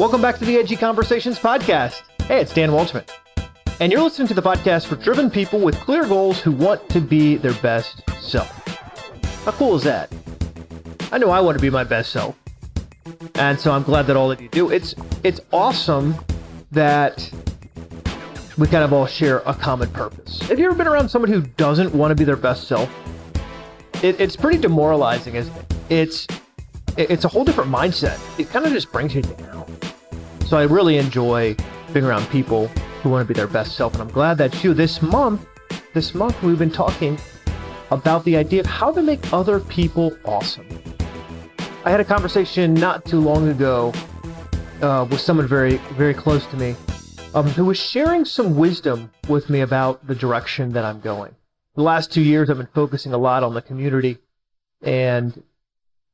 Welcome back to the Edgy Conversations podcast. Hey, it's Dan Waldschmidt. And you're listening to the podcast for driven people with clear goals who want to be their best self. How cool is that? I know I want to be my best self. And so I'm glad that all of you do. It's it's awesome that we kind of all share a common purpose. Have you ever been around someone who doesn't want to be their best self? It, it's pretty demoralizing. Isn't it? It's it's a whole different mindset. It kind of just brings you down. So I really enjoy being around people who want to be their best self. And I'm glad that you, this month, this month, we've been talking about the idea of how to make other people awesome. I had a conversation not too long ago uh, with someone very, very close to me um, who was sharing some wisdom with me about the direction that I'm going. The last two years, I've been focusing a lot on the community, and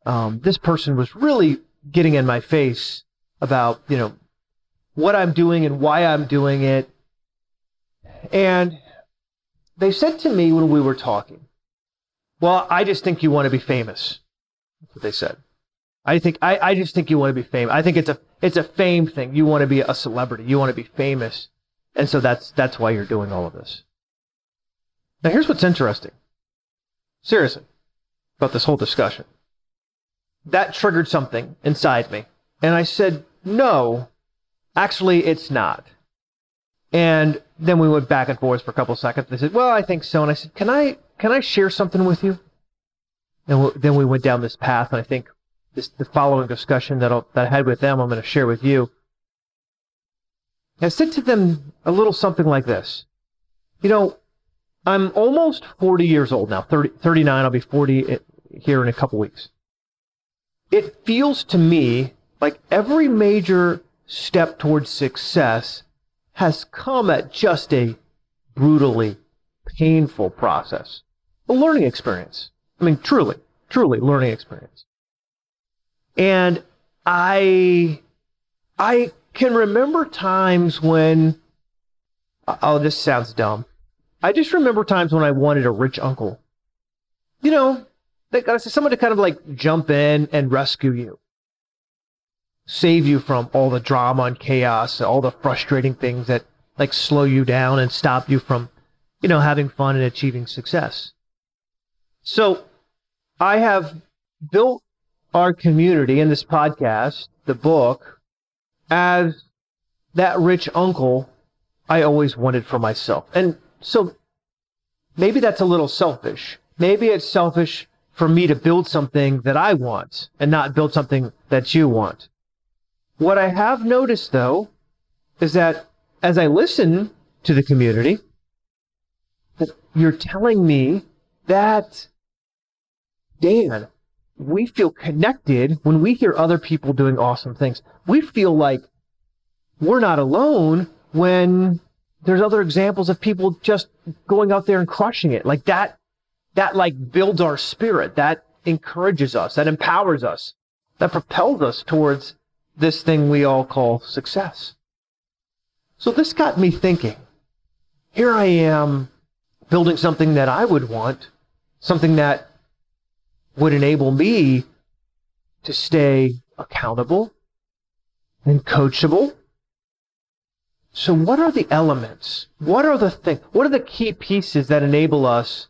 um, this person was really getting in my face about, you know, what I'm doing and why I'm doing it. And they said to me when we were talking, Well, I just think you want to be famous. That's what they said. I think I, I just think you want to be famous. I think it's a it's a fame thing. You want to be a celebrity. You want to be famous. And so that's that's why you're doing all of this. Now here's what's interesting. Seriously, about this whole discussion. That triggered something inside me. And I said, No, Actually, it's not. And then we went back and forth for a couple seconds. They said, "Well, I think so." And I said, "Can I can I share something with you?" And then we went down this path. And I think this the following discussion that, that I had with them, I'm going to share with you. I said to them a little something like this. You know, I'm almost 40 years old now. 30, 39. I'll be 40 eh, here in a couple weeks. It feels to me like every major step towards success has come at just a brutally painful process. A learning experience. I mean, truly, truly learning experience. And I, I can remember times when, oh, this sounds dumb. I just remember times when I wanted a rich uncle. You know, someone to kind of like jump in and rescue you save you from all the drama and chaos, all the frustrating things that like slow you down and stop you from, you know, having fun and achieving success. So I have built our community in this podcast, the book, as that rich uncle I always wanted for myself. And so maybe that's a little selfish. Maybe it's selfish for me to build something that I want and not build something that you want. What I have noticed, though, is that as I listen to the community, that you're telling me that, Dan, we feel connected when we hear other people doing awesome things. We feel like we're not alone when there's other examples of people just going out there and crushing it. Like that, that like builds our spirit. That encourages us. That empowers us. That propels us towards this thing we all call success. So this got me thinking. Here I am building something that I would want, something that would enable me to stay accountable and coachable. So what are the elements? What are the things? What are the key pieces that enable us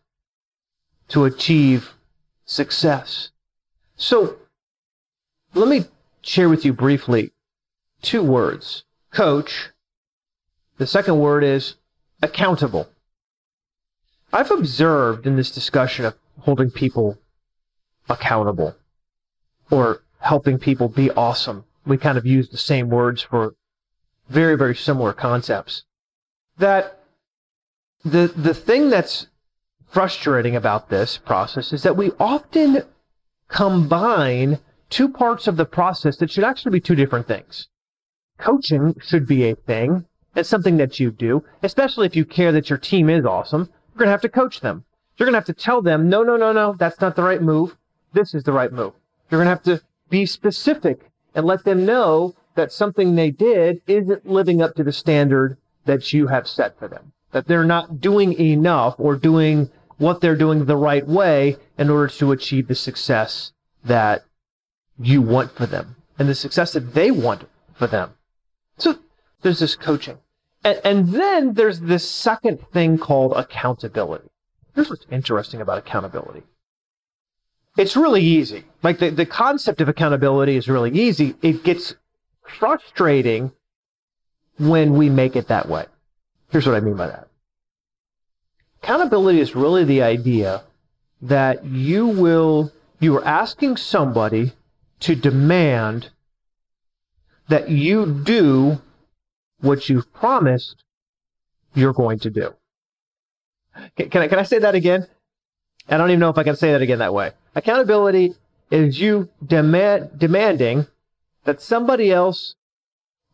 to achieve success? So let me share with you briefly two words coach. The second word is accountable. I've observed in this discussion of holding people accountable or helping people be awesome. We kind of use the same words for very, very similar concepts. That the, the thing that's frustrating about this process is that we often combine two parts of the process that should actually be two different things. Coaching should be a thing. It's something that you do, especially if you care that your team is awesome. You're going to have to coach them. You're going to have to tell them, no, no, no, no, that's not the right move. This is the right move. You're going to have to be specific and let them know that something they did isn't living up to the standard that you have set for them. that they're not doing enough or doing what they're doing the right way in order to achieve the success that you want for them and the success that they want for them. So there's this coaching. And, and then there's this second thing called accountability. Here's what's interesting about accountability. It's really easy. Like the, the concept of accountability is really easy. It gets frustrating when we make it that way. Here's what I mean by that. Accountability is really the idea that you will, you are asking somebody to demand that you do what you've promised you're going to do. Can, I, can I say that again? I don't even know if I can say that again that way. Accountability is you demand, demanding that somebody else,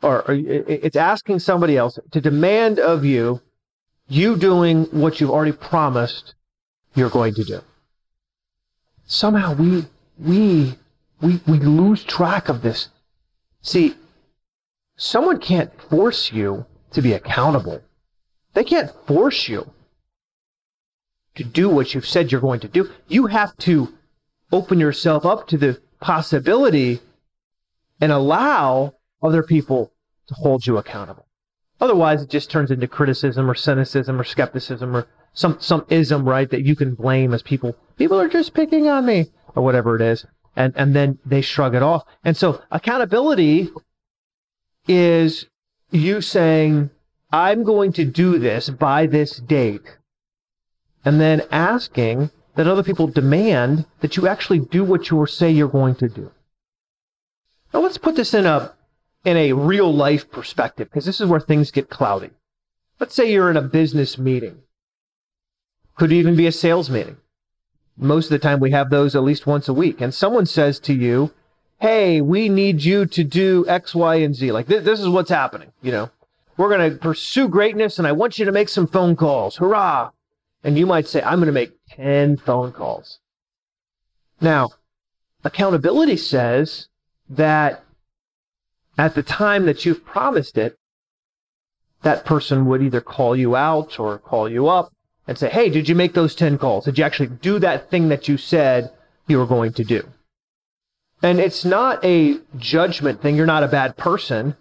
or, or it's asking somebody else to demand of you, you doing what you've already promised you're going to do. Somehow we, we, we, we lose track of this. See, someone can't force you to be accountable. They can't force you to do what you've said you're going to do. You have to open yourself up to the possibility and allow other people to hold you accountable. Otherwise, it just turns into criticism or cynicism or skepticism or some, some ism, right, that you can blame as people, people are just picking on me or whatever it is. And, and then they shrug it off. And so accountability is you saying, I'm going to do this by this date and then asking that other people demand that you actually do what you say you're going to do. Now let's put this in a in a real life perspective because this is where things get cloudy. Let's say you're in a business meeting. Could even be a sales meeting. Most of the time we have those at least once a week and someone says to you, "Hey, we need you to do X, Y, and Z." Like this, this is what's happening, you know. We're going to pursue greatness and I want you to make some phone calls. Hurrah! And you might say, I'm going to make 10 phone calls. Now, accountability says that at the time that you've promised it, that person would either call you out or call you up and say, Hey, did you make those 10 calls? Did you actually do that thing that you said you were going to do? And it's not a judgment thing. You're not a bad person.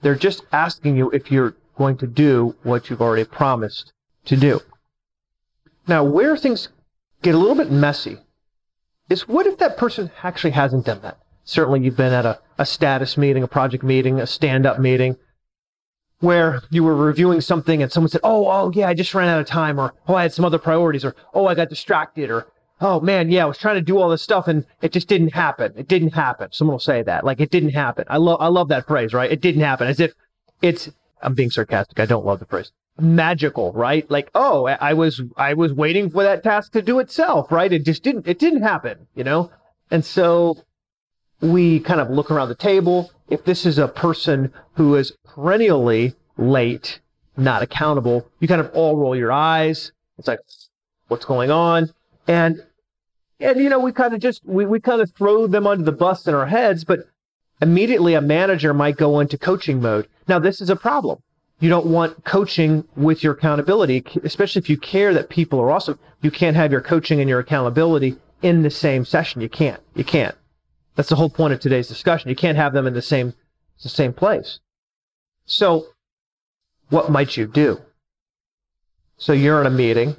They're just asking you if you're going to do what you've already promised to do. Now, where things get a little bit messy is what if that person actually hasn't done that? Certainly, you've been at a, a status meeting, a project meeting, a stand up meeting where you were reviewing something and someone said, Oh, oh, yeah, I just ran out of time, or Oh, I had some other priorities, or Oh, I got distracted, or Oh, man, yeah, I was trying to do all this stuff and it just didn't happen. It didn't happen. Someone will say that. Like, it didn't happen. I love, I love that phrase, right? It didn't happen. As if it's, I'm being sarcastic. I don't love the phrase magical, right? Like, oh, I was I was waiting for that task to do itself, right? It just didn't it didn't happen, you know? And so we kind of look around the table. If this is a person who is perennially late, not accountable, you kind of all roll your eyes. It's like, what's going on? And and you know, we kind of just we, we kind of throw them under the bus in our heads, but immediately a manager might go into coaching mode. Now this is a problem you don't want coaching with your accountability, especially if you care that people are awesome. You can't have your coaching and your accountability in the same session. You can't. You can't. That's the whole point of today's discussion. You can't have them in the same the same place. So, what might you do? So you're in a meeting,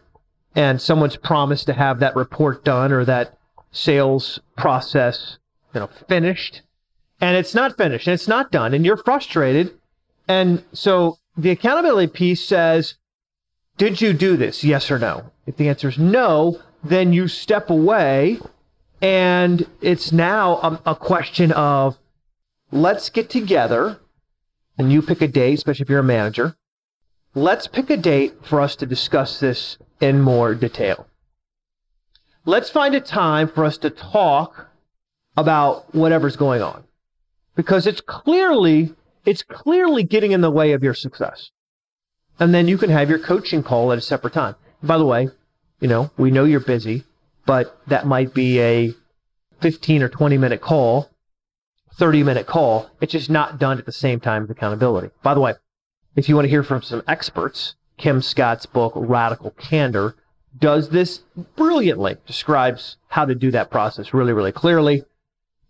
and someone's promised to have that report done or that sales process, you know, finished, and it's not finished and it's not done, and you're frustrated, and so the accountability piece says, did you do this? Yes or no? If the answer is no, then you step away and it's now a, a question of let's get together and you pick a date, especially if you're a manager. Let's pick a date for us to discuss this in more detail. Let's find a time for us to talk about whatever's going on because it's clearly it's clearly getting in the way of your success. And then you can have your coaching call at a separate time. By the way, you know, we know you're busy, but that might be a 15 or 20 minute call, 30 minute call. It's just not done at the same time as accountability. By the way, if you want to hear from some experts, Kim Scott's book, Radical Candor, does this brilliantly, describes how to do that process really, really clearly.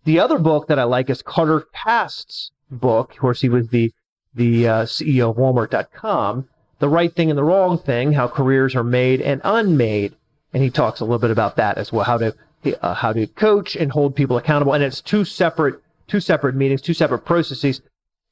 The other book that I like is Carter Cast's book. Of course, he was the, the uh, CEO of Walmart.com. The Right Thing and the Wrong Thing, How Careers Are Made and Unmade. And he talks a little bit about that as well, how to, uh, how to coach and hold people accountable. And it's two separate, two separate meetings, two separate processes,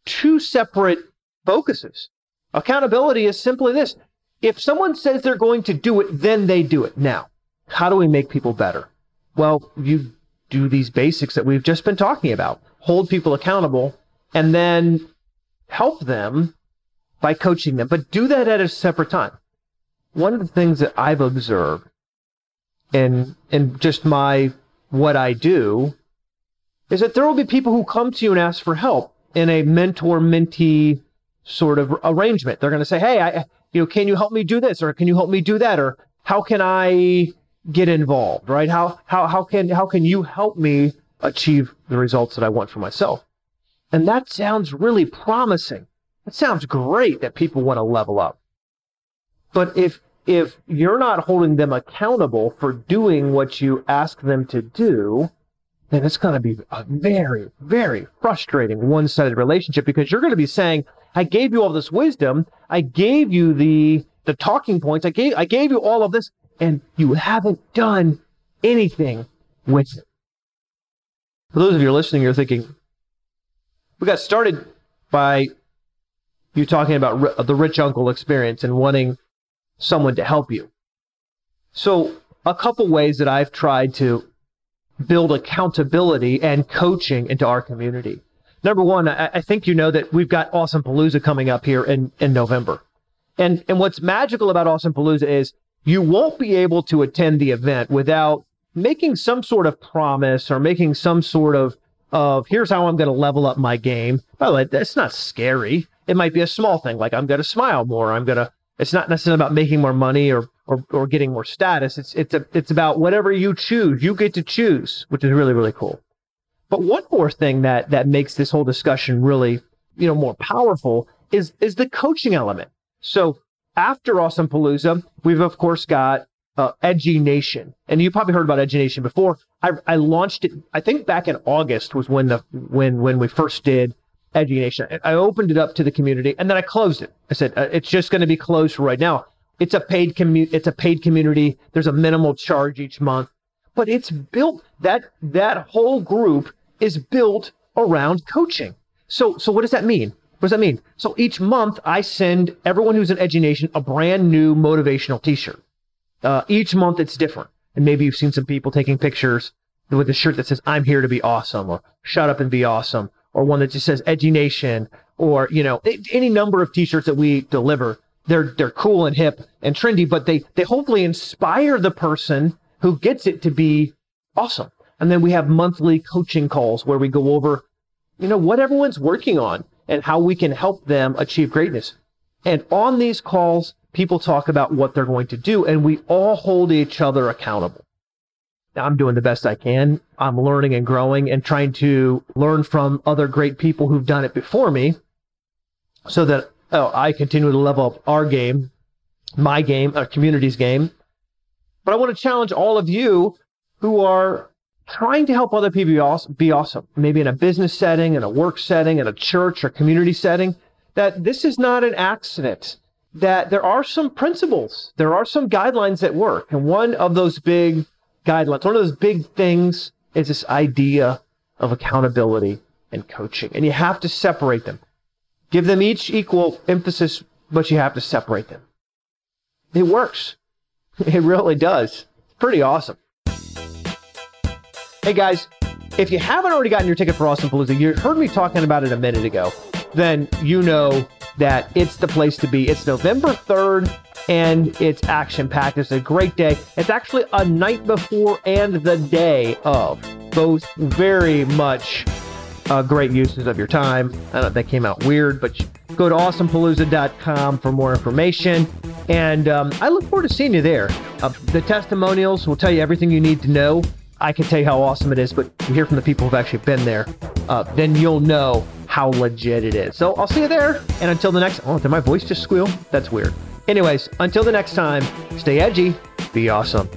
two separate focuses. Accountability is simply this. If someone says they're going to do it, then they do it. Now, how do we make people better? Well, you do these basics that we've just been talking about. Hold people accountable and then help them by coaching them, but do that at a separate time. One of the things that I've observed in, in just my, what I do is that there will be people who come to you and ask for help in a mentor mentee sort of arrangement. They're going to say, Hey, I, you know, can you help me do this? Or can you help me do that? Or how can I get involved? Right? How, how, how can, how can you help me achieve the results that I want for myself? And that sounds really promising. It sounds great that people want to level up. But if, if you're not holding them accountable for doing what you ask them to do, then it's going to be a very, very frustrating one-sided relationship because you're going to be saying, I gave you all this wisdom. I gave you the, the talking points. I gave, I gave you all of this and you haven't done anything with it. For those of you listening, you're thinking, we got started by you talking about the rich uncle experience and wanting someone to help you. So a couple ways that I've tried to build accountability and coaching into our community. Number one, I, I think you know that we've got Awesome Palooza coming up here in, in November. And, and what's magical about Awesome Palooza is you won't be able to attend the event without making some sort of promise or making some sort of, of here's how I'm going to level up my game. By the way, that's not scary. It might be a small thing, like I'm going to smile more. I'm going to, it's not necessarily about making more money or, or, or getting more status. It's, it's a, it's about whatever you choose. You get to choose, which is really, really cool. But one more thing that that makes this whole discussion really, you know, more powerful is is the coaching element. So after Awesome Palooza, we've of course got uh, Edgy Nation, and you probably heard about Edgy Nation before. I, I launched it. I think back in August was when the when when we first did Edgy Nation. I opened it up to the community, and then I closed it. I said uh, it's just going to be closed right now. It's a paid commu- It's a paid community. There's a minimal charge each month, but it's built that that whole group is built around coaching. So, so what does that mean? What does that mean? So each month I send everyone who's in Edgy Nation a brand new motivational t-shirt. Uh, each month it's different. And maybe you've seen some people taking pictures with a shirt that says, I'm here to be awesome or shut up and be awesome or one that just says Edgy Nation or, you know, any number of t-shirts that we deliver. They're, they're cool and hip and trendy, but they, they hopefully inspire the person who gets it to be awesome. And then we have monthly coaching calls where we go over, you know, what everyone's working on and how we can help them achieve greatness. And on these calls, people talk about what they're going to do and we all hold each other accountable. Now, I'm doing the best I can. I'm learning and growing and trying to learn from other great people who've done it before me so that oh, I continue to level up our game, my game, our community's game. But I want to challenge all of you who are trying to help other people be awesome, be awesome, maybe in a business setting, in a work setting, in a church or community setting, that this is not an accident, that there are some principles, there are some guidelines that work. And one of those big guidelines, one of those big things is this idea of accountability and coaching. And you have to separate them. Give them each equal emphasis, but you have to separate them. It works. It really does. It's Pretty awesome. Hey guys, if you haven't already gotten your ticket for Awesome Palooza, you heard me talking about it a minute ago, then you know that it's the place to be. It's November 3rd and it's action packed. It's a great day. It's actually a night before and the day of. Both very much uh, great uses of your time. I don't know if that came out weird, but go to awesomepalooza.com for more information. And um, I look forward to seeing you there. Uh, the testimonials will tell you everything you need to know I can tell you how awesome it is, but you hear from the people who've actually been there, uh, then you'll know how legit it is. So I'll see you there. And until the next, oh, did my voice just squeal? That's weird. Anyways, until the next time, stay edgy, be awesome.